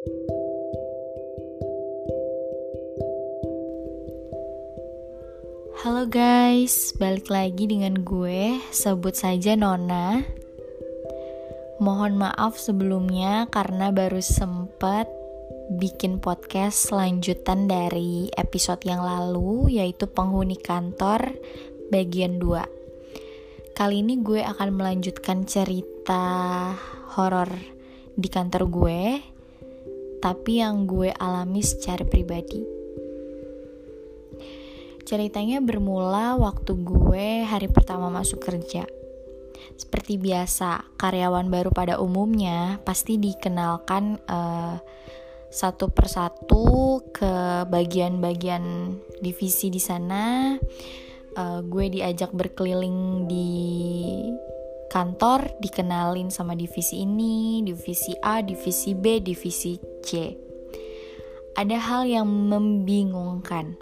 Halo guys, balik lagi dengan gue, sebut saja Nona. Mohon maaf sebelumnya karena baru sempet bikin podcast lanjutan dari episode yang lalu yaitu penghuni kantor bagian 2. Kali ini gue akan melanjutkan cerita horor di kantor gue tapi yang gue alami secara pribadi. Ceritanya bermula waktu gue hari pertama masuk kerja. Seperti biasa, karyawan baru pada umumnya pasti dikenalkan uh, satu persatu ke bagian-bagian divisi di sana. Uh, gue diajak berkeliling di kantor, dikenalin sama divisi ini, divisi A, divisi B, divisi C. Ada hal yang membingungkan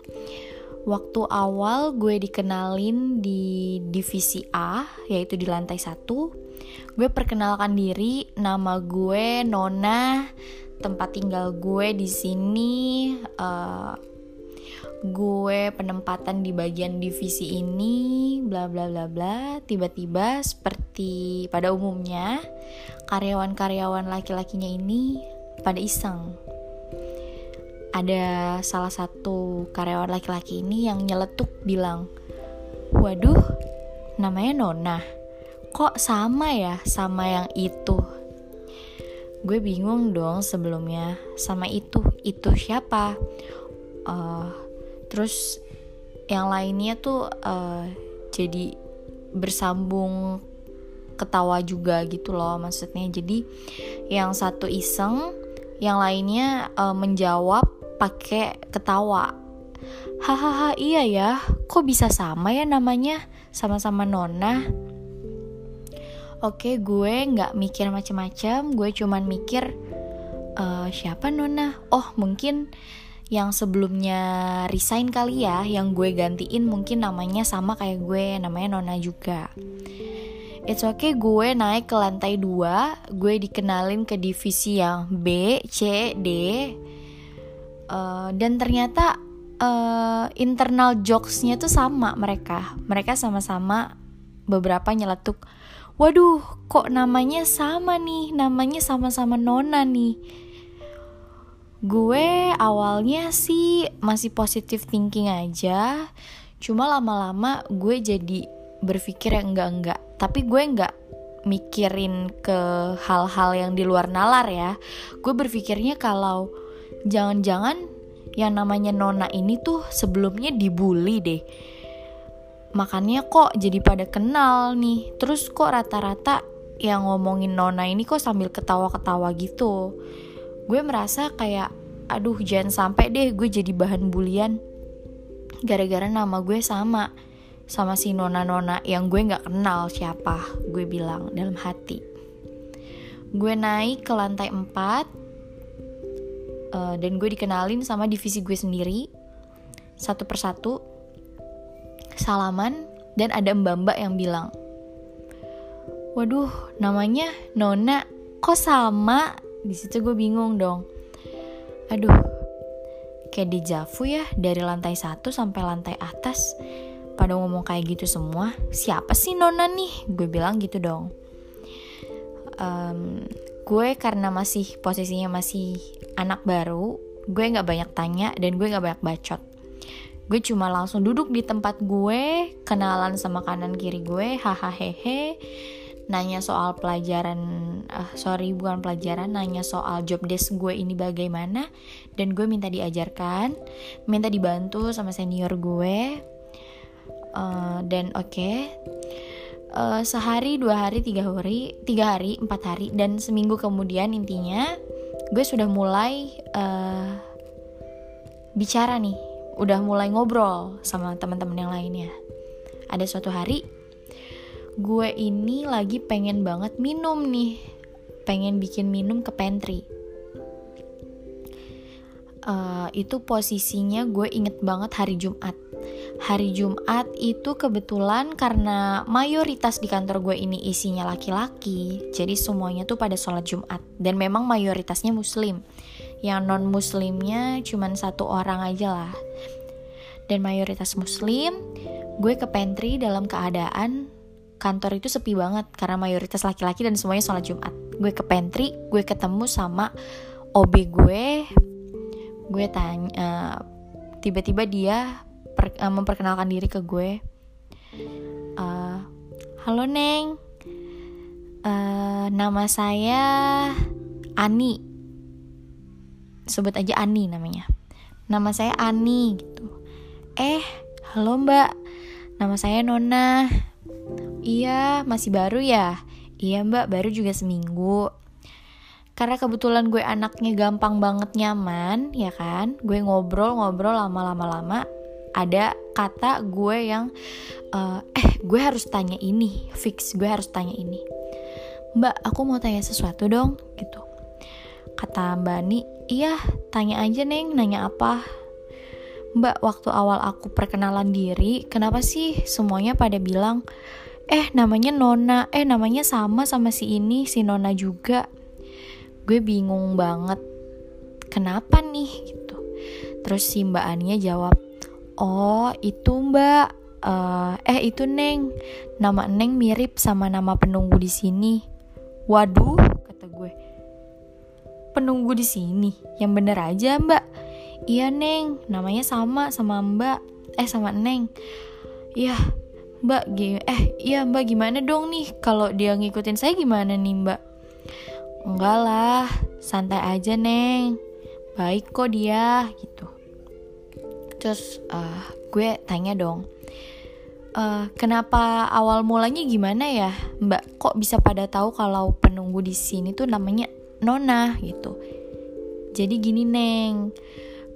Waktu awal gue dikenalin di divisi A, yaitu di lantai satu. Gue perkenalkan diri, nama gue Nona, tempat tinggal gue di sini. Uh, gue penempatan di bagian divisi ini, bla bla bla bla. Tiba-tiba seperti pada umumnya, karyawan-karyawan laki-lakinya ini pada iseng ada salah satu karyawan laki-laki ini yang nyeletuk bilang, "Waduh, namanya Nona. Kok sama ya sama yang itu?" Gue bingung dong sebelumnya sama itu. Itu siapa? Uh, terus yang lainnya tuh uh, jadi bersambung ketawa juga gitu loh maksudnya. Jadi yang satu iseng, yang lainnya uh, menjawab pakai ketawa. Hahaha iya ya, kok bisa sama ya namanya? Sama-sama Nona. Oke, gue nggak mikir macem-macem, gue cuman mikir uh, siapa Nona? Oh mungkin yang sebelumnya resign kali ya, yang gue gantiin mungkin namanya sama kayak gue, namanya Nona juga. It's okay gue naik ke lantai 2 Gue dikenalin ke divisi yang B, C, D. Uh, dan ternyata uh, internal jokesnya tuh sama mereka. Mereka sama-sama beberapa nyeletuk waduh kok namanya sama nih? Namanya sama-sama Nona nih gue awalnya sih masih positive thinking aja. Cuma lama-lama gue jadi berpikir yang enggak-enggak. Tapi gue enggak mikirin ke hal-hal yang di luar nalar ya. Gue berpikirnya kalau jangan-jangan yang namanya Nona ini tuh sebelumnya dibully deh. Makanya kok jadi pada kenal nih. Terus kok rata-rata yang ngomongin Nona ini kok sambil ketawa-ketawa gitu gue merasa kayak aduh jangan sampai deh gue jadi bahan bulian. Gara-gara nama gue sama sama si nona-nona yang gue nggak kenal siapa gue bilang dalam hati. Gue naik ke lantai 4 uh, dan gue dikenalin sama divisi gue sendiri satu persatu salaman dan ada mbak-mbak yang bilang waduh namanya Nona kok sama di situ gue bingung dong. Aduh kayak di Javu ya dari lantai satu sampai lantai atas. Pada ngomong kayak gitu semua siapa sih Nona nih? Gue bilang gitu dong. Um, gue karena masih posisinya masih anak baru gue nggak banyak tanya dan gue nggak banyak bacot. Gue cuma langsung duduk di tempat gue kenalan sama kanan kiri gue hahaha nanya soal pelajaran uh, sorry bukan pelajaran nanya soal job desk gue ini bagaimana dan gue minta diajarkan minta dibantu sama senior gue. Uh, dan oke okay, uh, sehari dua hari tiga hari tiga hari empat hari dan seminggu kemudian intinya gue sudah mulai uh, bicara nih udah mulai ngobrol sama teman-teman yang lainnya. Ada suatu hari gue ini lagi pengen banget minum nih pengen bikin minum ke pantry uh, itu posisinya gue inget banget hari Jumat hari Jumat itu kebetulan karena mayoritas di kantor gue ini isinya laki-laki, jadi semuanya tuh pada sholat Jumat dan memang mayoritasnya Muslim. Yang non Muslimnya cuma satu orang aja lah. Dan mayoritas Muslim, gue ke pantry dalam keadaan kantor itu sepi banget karena mayoritas laki-laki dan semuanya sholat Jumat. Gue ke pantry, gue ketemu sama OB gue, gue tanya, uh, tiba-tiba dia per, uh, memperkenalkan diri ke gue. Uh, halo neng. Uh, nama saya Ani. Sebut aja Ani namanya. Nama saya Ani gitu. Eh halo mbak. Nama saya Nona iya masih baru ya? Iya mbak baru juga seminggu. Karena kebetulan gue anaknya gampang banget nyaman ya kan? Gue ngobrol-ngobrol lama-lama-lama ada kata gue yang uh, eh gue harus tanya ini fix gue harus tanya ini. Mbak aku mau tanya sesuatu dong gitu. Kata mbak Ani iya tanya aja neng nanya apa? Mbak waktu awal aku perkenalan diri kenapa sih semuanya pada bilang eh namanya Nona eh namanya sama sama si ini si Nona juga gue bingung banget kenapa nih gitu terus si mbak Ania jawab Oh, itu Mbak. Uh, eh itu Neng. Nama Neng mirip sama nama penunggu di sini. Waduh, kata gue. Penunggu di sini. Yang bener aja, Mbak. Iya, Neng. Namanya sama sama Mbak. Eh, sama Neng. Iya, Mbak, eh iya Mbak gimana dong nih? Kalau dia ngikutin saya gimana nih Mbak? Enggak lah, santai aja Neng. Baik kok dia gitu. Terus uh, gue tanya dong uh, kenapa awal mulanya gimana ya mbak? Kok bisa pada tahu kalau penunggu di sini tuh namanya Nona gitu? Jadi gini neng.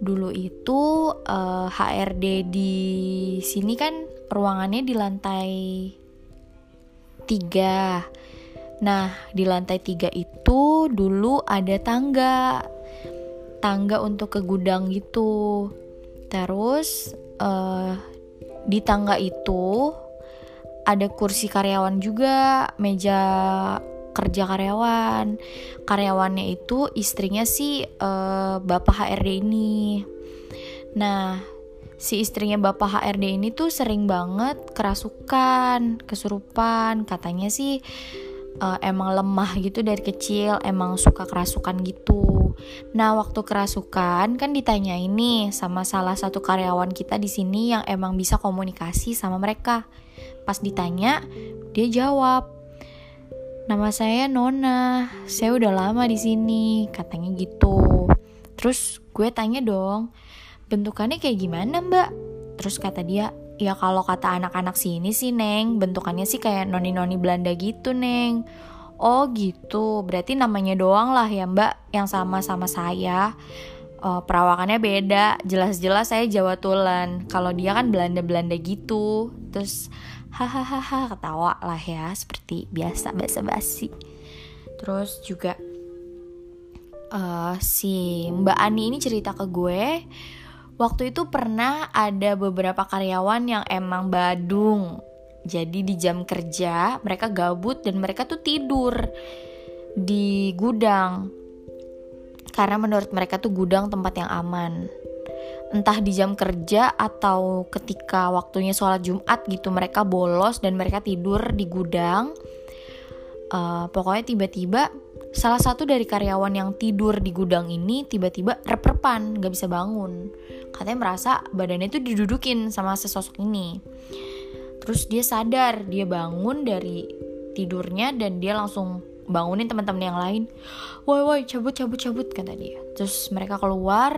Dulu itu uh, eh, HRD di sini kan ruangannya di lantai tiga nah di lantai tiga itu dulu ada tangga tangga untuk ke gudang gitu Terus uh, di tangga itu ada kursi karyawan juga, meja kerja karyawan. Karyawannya itu istrinya si uh, bapak HRD ini. Nah, si istrinya bapak HRD ini tuh sering banget kerasukan, kesurupan. Katanya sih uh, emang lemah gitu dari kecil, emang suka kerasukan gitu. Nah, waktu kerasukan kan ditanya ini sama salah satu karyawan kita di sini yang emang bisa komunikasi sama mereka. Pas ditanya, dia jawab, "Nama saya Nona. Saya udah lama di sini." Katanya gitu. Terus gue tanya dong, "Bentukannya kayak gimana, Mbak?" Terus kata dia, "Ya kalau kata anak-anak sini sih, Neng, bentukannya sih kayak noni-noni Belanda gitu, Neng." Oh gitu, berarti namanya doang lah ya mbak yang sama sama saya. Uh, perawakannya beda, jelas-jelas saya Jawa Tulen. Kalau dia kan Belanda-Belanda gitu. Terus hahaha ketawa lah ya seperti biasa basa-basi. Terus juga uh, si Mbak Ani ini cerita ke gue waktu itu pernah ada beberapa karyawan yang emang badung jadi di jam kerja mereka gabut dan mereka tuh tidur di gudang. Karena menurut mereka tuh gudang tempat yang aman. Entah di jam kerja atau ketika waktunya sholat Jumat gitu mereka bolos dan mereka tidur di gudang. Uh, pokoknya tiba-tiba salah satu dari karyawan yang tidur di gudang ini tiba-tiba rep-repan, gak bisa bangun. Katanya merasa badannya tuh didudukin sama sesosok ini. Terus dia sadar dia bangun dari tidurnya dan dia langsung bangunin teman-teman yang lain. Woi woi cabut cabut cabut kata dia. Terus mereka keluar.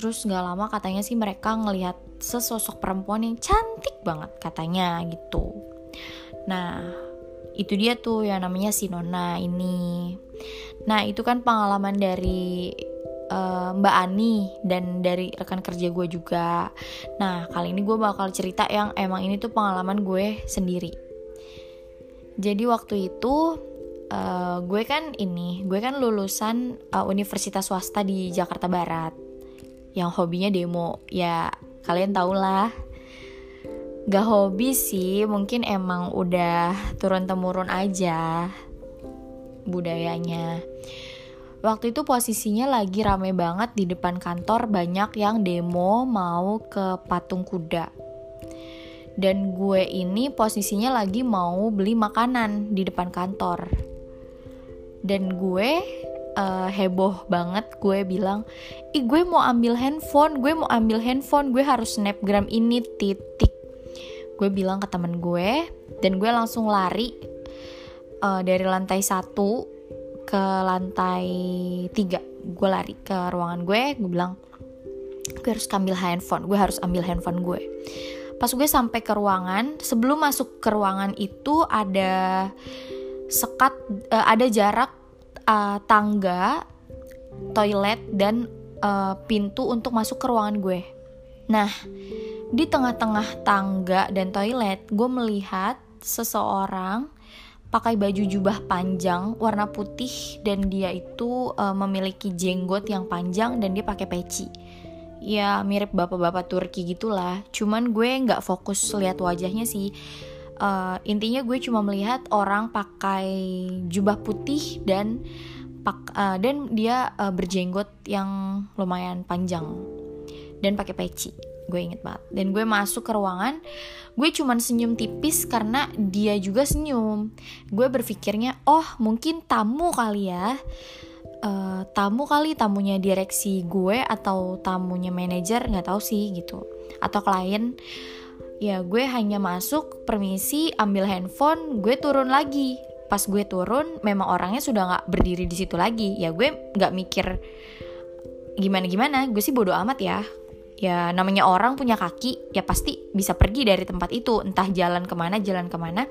Terus nggak lama katanya sih mereka ngelihat sesosok perempuan yang cantik banget katanya gitu. Nah itu dia tuh yang namanya si Nona ini nah itu kan pengalaman dari uh, Mbak Ani dan dari rekan kerja gue juga. Nah, kali ini gue bakal cerita yang emang ini tuh pengalaman gue sendiri. Jadi waktu itu uh, gue kan ini, gue kan lulusan uh, universitas swasta di Jakarta Barat yang hobinya demo. Ya, kalian tau lah. Gak hobi sih, mungkin emang udah turun-temurun aja budayanya. Waktu itu posisinya lagi rame banget di depan kantor banyak yang demo mau ke patung kuda. Dan gue ini posisinya lagi mau beli makanan di depan kantor. Dan gue uh, heboh banget gue bilang, "Ih, gue mau ambil handphone, gue mau ambil handphone, gue harus snapgram ini titik." Gue bilang ke temen gue dan gue langsung lari uh, dari lantai satu ke lantai tiga. Gue lari ke ruangan gue gue bilang gue harus ambil handphone gue harus ambil handphone gue. Pas gue sampai ke ruangan sebelum masuk ke ruangan itu ada sekat uh, ada jarak uh, tangga toilet dan uh, pintu untuk masuk ke ruangan gue. Nah di tengah-tengah tangga dan toilet gue melihat seseorang pakai baju jubah panjang warna putih dan dia itu uh, memiliki jenggot yang panjang dan dia pakai peci. Ya mirip bapak-bapak Turki gitulah. Cuman gue nggak fokus lihat wajahnya sih. Uh, intinya gue cuma melihat orang pakai jubah putih dan pak uh, dan dia uh, berjenggot yang lumayan panjang dan pakai peci gue inget banget. Dan gue masuk ke ruangan gue cuman senyum tipis karena dia juga senyum. Gue berpikirnya oh mungkin tamu kali ya. Uh, tamu kali tamunya direksi gue atau tamunya manajer nggak tahu sih gitu. Atau klien. Ya gue hanya masuk permisi ambil handphone gue turun lagi. Pas gue turun memang orangnya sudah nggak berdiri di situ lagi. Ya gue nggak mikir gimana gimana gue sih bodoh amat ya ya namanya orang punya kaki ya pasti bisa pergi dari tempat itu. Entah jalan ke mana jalan ke mana.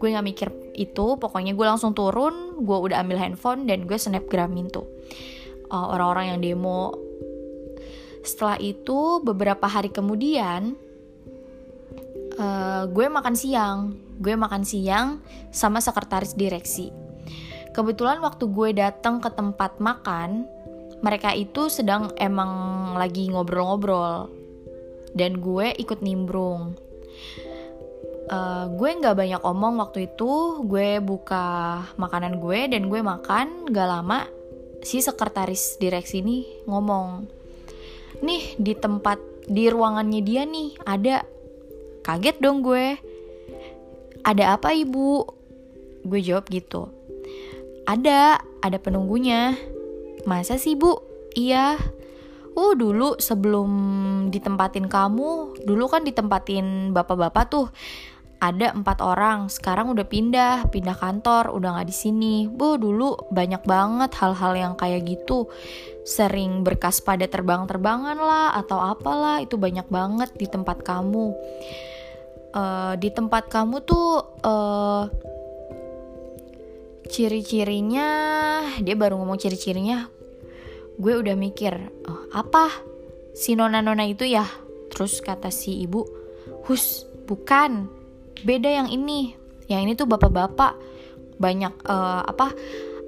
Gue nggak mikir itu. Pokoknya gue langsung turun gue udah ambil handphone dan gue snapgramin tuh. Uh, orang-orang yang demo. Setelah itu beberapa hari kemudian uh, gue makan siang. Gue makan siang sama sekretaris direksi. Kebetulan waktu gue datang ke tempat makan mereka itu sedang emang lagi ngobrol-ngobrol. Dan gue ikut nimbrung. Uh, gue nggak banyak omong waktu itu. Gue buka makanan gue dan gue makan. Gak lama si sekretaris direksi ini ngomong nih di tempat di ruangannya dia nih ada. Kaget dong gue. Ada apa ibu? Gue jawab gitu ada ada penunggunya Masa sih bu? Iya. Oh dulu sebelum ditempatin kamu, dulu kan ditempatin bapak-bapak tuh ada empat orang sekarang udah pindah pindah kantor udah nggak di sini bu dulu banyak banget hal-hal yang kayak gitu sering berkas pada terbang-terbangan lah atau apalah itu banyak banget di tempat kamu uh, di tempat kamu tuh uh, ciri-cirinya dia baru ngomong ciri-cirinya gue udah mikir oh, apa si nona-nona itu ya? Terus kata si ibu hus bukan. Beda yang ini. Yang ini tuh bapak-bapak. Banyak uh, apa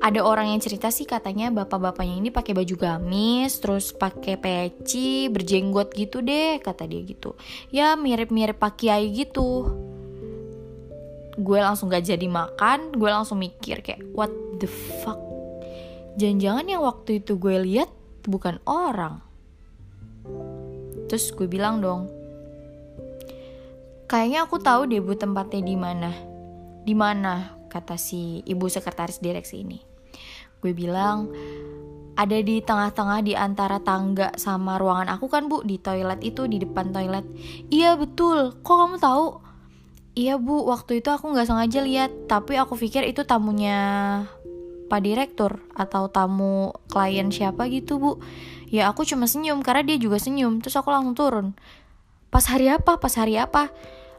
ada orang yang cerita sih katanya bapak-bapaknya ini pakai baju gamis terus pakai peci berjenggot gitu deh kata dia gitu. Ya mirip-mirip Pak Kiai gitu. Gue langsung gak jadi makan gue langsung mikir kayak what the fuck jangan-jangan yang waktu itu gue lihat bukan orang. Terus gue bilang dong kayaknya aku tahu deh bu tempatnya di mana. Di mana? kata si ibu sekretaris direksi ini. Gue bilang ada di tengah-tengah di antara tangga sama ruangan aku kan bu? Di toilet itu di depan toilet. Iya betul. Kok kamu tahu? Iya bu. Waktu itu aku nggak sengaja lihat tapi aku pikir itu tamunya Pak Direktur atau tamu klien siapa gitu bu. Ya aku cuma senyum karena dia juga senyum terus aku langsung turun. Pas hari apa? Pas hari apa?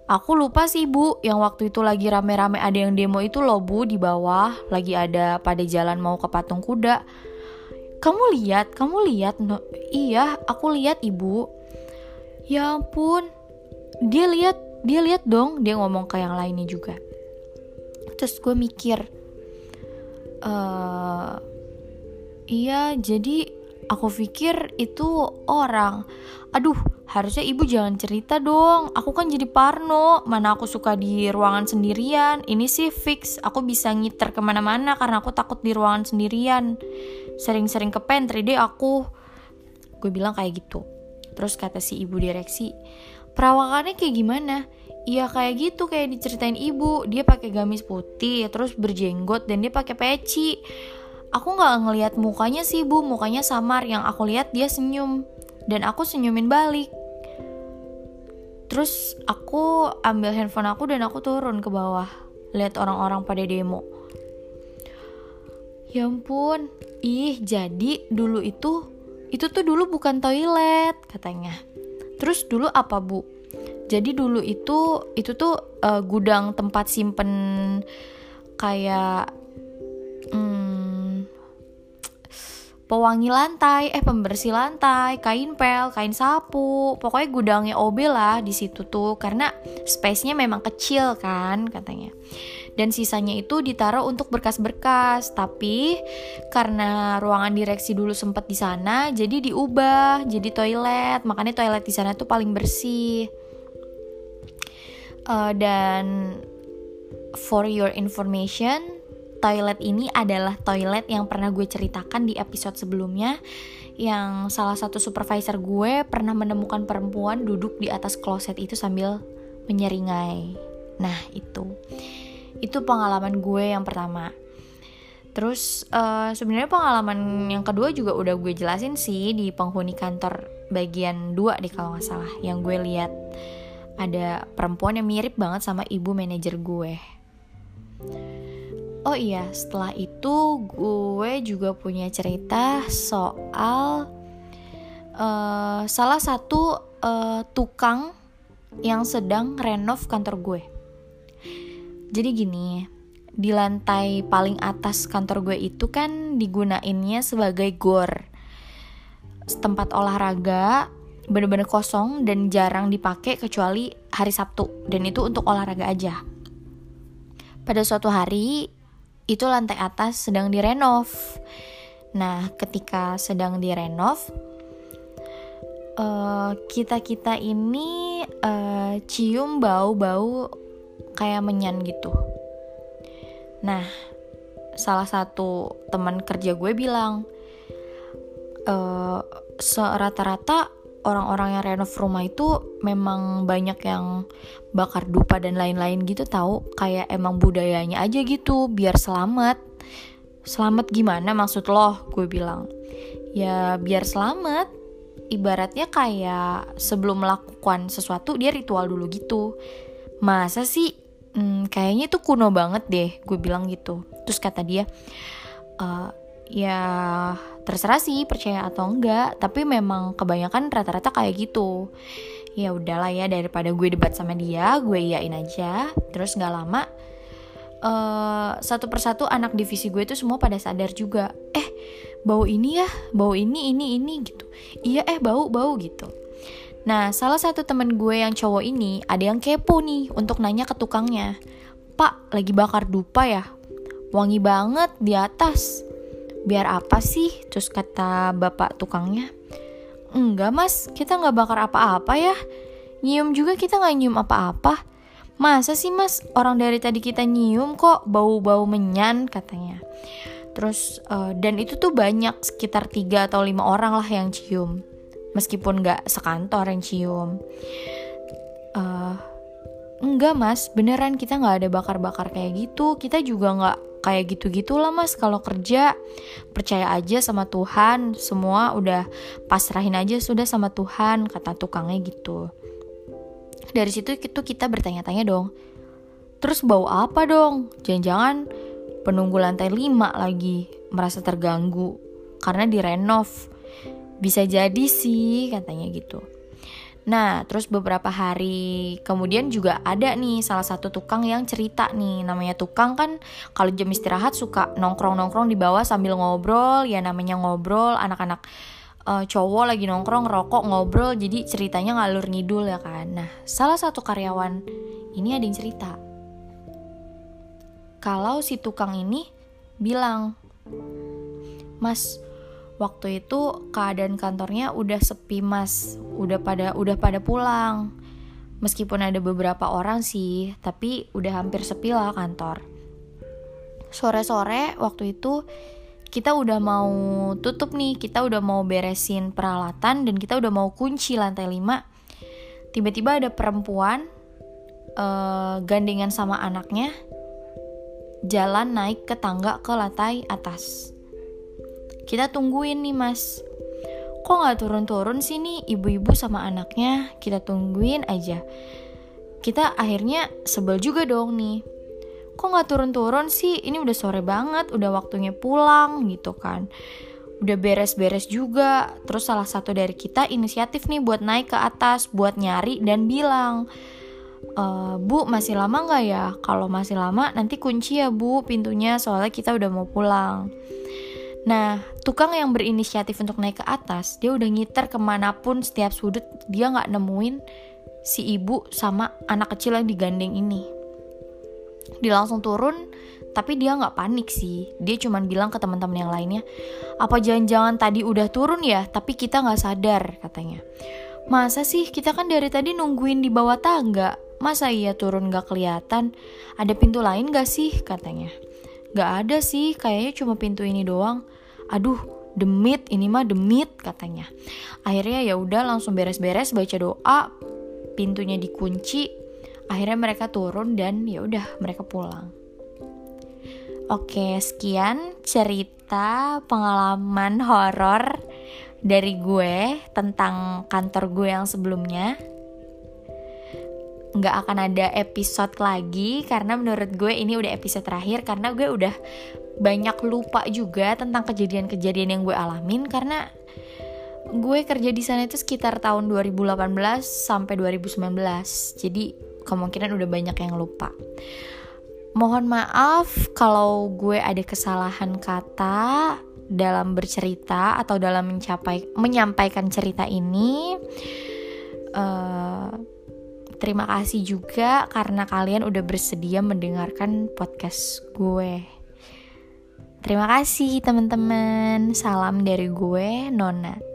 Aku lupa sih bu. Yang waktu itu lagi rame-rame ada yang demo itu loh bu di bawah. Lagi ada pada jalan mau ke patung kuda. Kamu lihat kamu lihat no iya aku lihat ibu. Ya ampun. Dia lihat dia lihat dong. Dia ngomong ke yang lainnya juga. Terus gue mikir uh, iya jadi aku pikir itu orang aduh harusnya ibu jangan cerita dong. Aku kan jadi parno, mana aku suka di ruangan sendirian. Ini sih fix, aku bisa ngiter ke mana-mana karena aku takut di ruangan sendirian. Sering-sering ke pantry deh aku. Gue bilang kayak gitu. Terus kata si ibu direksi, perawakannya kayak gimana? Iya kayak gitu kayak diceritain ibu. Dia pakai gamis putih terus berjenggot dan dia pakai peci. Aku nggak ngelihat mukanya sih bu. Mukanya samar. Yang aku lihat dia senyum. Dan aku senyumin balik. Terus aku ambil handphone aku dan aku turun ke bawah. Lihat orang-orang pada demo. Ya ampun. Ih jadi dulu itu itu tuh dulu bukan toilet katanya. Terus dulu apa bu jadi dulu itu itu tuh uh, gudang tempat simpen kayak hmm, pewangi lantai, eh pembersih lantai, kain pel, kain sapu, pokoknya gudangnya OB lah di situ tuh karena space-nya memang kecil kan katanya. Dan sisanya itu ditaruh untuk berkas-berkas, tapi karena ruangan direksi dulu sempet di sana, jadi diubah jadi toilet, makanya toilet di sana tuh paling bersih uh, dan for your information toilet ini adalah toilet yang pernah gue ceritakan di episode sebelumnya yang salah satu supervisor gue pernah menemukan perempuan duduk di atas kloset itu sambil menyeringai. Nah, itu. Itu pengalaman gue yang pertama. Terus uh, sebenarnya pengalaman yang kedua juga udah gue jelasin sih di penghuni kantor bagian 2 deh kalau nggak salah yang gue lihat ada perempuan yang mirip banget sama ibu manajer gue. Oh iya, setelah itu gue juga punya cerita soal uh, salah satu uh, tukang yang sedang renov kantor gue. Jadi gini, di lantai paling atas kantor gue itu kan digunainnya sebagai gor. Tempat olahraga bener-bener kosong dan jarang dipakai kecuali hari Sabtu dan itu untuk olahraga aja. Pada suatu hari itu lantai atas sedang direnov. Nah, ketika sedang direnov, uh, kita kita ini uh, cium bau-bau kayak menyan gitu. Nah, salah satu teman kerja gue bilang, uh, rata-rata orang-orang yang renov rumah itu memang banyak yang bakar dupa dan lain-lain gitu tahu? Kayak emang budayanya aja gitu biar selamat. Selamat gimana maksud lo? Gue bilang. Ya biar selamat ibaratnya kayak sebelum melakukan sesuatu dia ritual dulu gitu. Masa sih? Hmm, kayaknya itu kuno banget deh gue bilang gitu. Terus kata dia e, ya terserah sih percaya atau enggak tapi memang kebanyakan rata-rata kayak gitu. Ya udahlah ya daripada gue debat sama dia gue iyain aja. Terus nggak lama uh, satu persatu anak divisi gue itu semua pada sadar juga eh bau ini ya bau ini ini ini gitu. Iya eh bau bau gitu. Nah salah satu temen gue yang cowok ini ada yang kepo nih untuk nanya ke tukangnya pak lagi bakar dupa ya? Wangi banget di atas biar apa sih? Terus kata bapak tukangnya enggak mas. Kita nggak bakar apa-apa ya. Nyium juga kita nggak nyium apa-apa. Masa sih mas? Orang dari tadi kita nyium kok bau-bau menyan katanya. Terus uh, dan itu tuh banyak sekitar tiga atau lima orang lah yang cium. Meskipun nggak sekantor yang cium. Uh, enggak mas. Beneran kita nggak ada bakar-bakar kayak gitu. Kita juga nggak kayak gitu-gitulah mas. Kalau kerja percaya aja sama Tuhan. Semua udah pasrahin aja sudah sama Tuhan kata tukangnya gitu. Dari situ itu kita bertanya-tanya dong terus bau apa dong? Jangan-jangan penunggu lantai 5 lagi merasa terganggu karena direnov bisa jadi sih katanya gitu Nah, terus beberapa hari kemudian juga ada nih salah satu tukang yang cerita nih. Namanya tukang kan kalau jam istirahat suka nongkrong-nongkrong di bawah sambil ngobrol, ya namanya ngobrol anak-anak uh, cowok lagi nongkrong rokok ngobrol jadi ceritanya ngalur ngidul ya kan. Nah, salah satu karyawan ini ada yang cerita. Kalau si tukang ini bilang, "Mas, waktu itu keadaan kantornya udah sepi mas. Udah pada udah pada pulang. Meskipun ada beberapa orang sih tapi udah hampir sepi lah kantor. Sore-sore waktu itu kita udah mau tutup nih. Kita udah mau beresin peralatan dan kita udah mau kunci lantai 5 tiba-tiba ada perempuan uh, gandengan sama anaknya jalan naik ke tangga ke lantai atas kita tungguin nih mas. Kok nggak turun-turun sih nih ibu-ibu sama anaknya? Kita tungguin aja. Kita akhirnya sebel juga dong nih. Kok nggak turun-turun sih? Ini udah sore banget, udah waktunya pulang gitu kan. Udah beres-beres juga. Terus salah satu dari kita inisiatif nih buat naik ke atas, buat nyari dan bilang, e, Bu masih lama nggak ya? Kalau masih lama nanti kunci ya Bu pintunya soalnya kita udah mau pulang. Nah, tukang yang berinisiatif untuk naik ke atas, dia udah ngiter ke mana pun setiap sudut, dia nggak nemuin si ibu sama anak kecil yang digandeng ini. Dia langsung turun, tapi dia nggak panik sih. Dia cuma bilang ke teman-teman yang lainnya, apa jangan-jangan tadi udah turun ya, tapi kita nggak sadar katanya. Masa sih kita kan dari tadi nungguin di bawah tangga, masa iya turun nggak kelihatan? Ada pintu lain gak sih katanya? Gak ada sih, kayaknya cuma pintu ini doang. Aduh, demit, ini mah demit katanya. Akhirnya ya udah langsung beres-beres baca doa, pintunya dikunci. Akhirnya mereka turun dan ya udah mereka pulang. Oke, sekian cerita pengalaman horor dari gue tentang kantor gue yang sebelumnya nggak akan ada episode lagi karena menurut gue ini udah episode terakhir karena gue udah banyak lupa juga tentang kejadian-kejadian yang gue alamin karena gue kerja di sana itu sekitar tahun 2018 sampai 2019 jadi kemungkinan udah banyak yang lupa. Mohon maaf kalau gue ada kesalahan kata dalam bercerita atau dalam mencapai menyampaikan cerita ini. Uh, Terima kasih juga karena kalian udah bersedia mendengarkan podcast gue. Terima kasih teman-teman. Salam dari gue, Nona.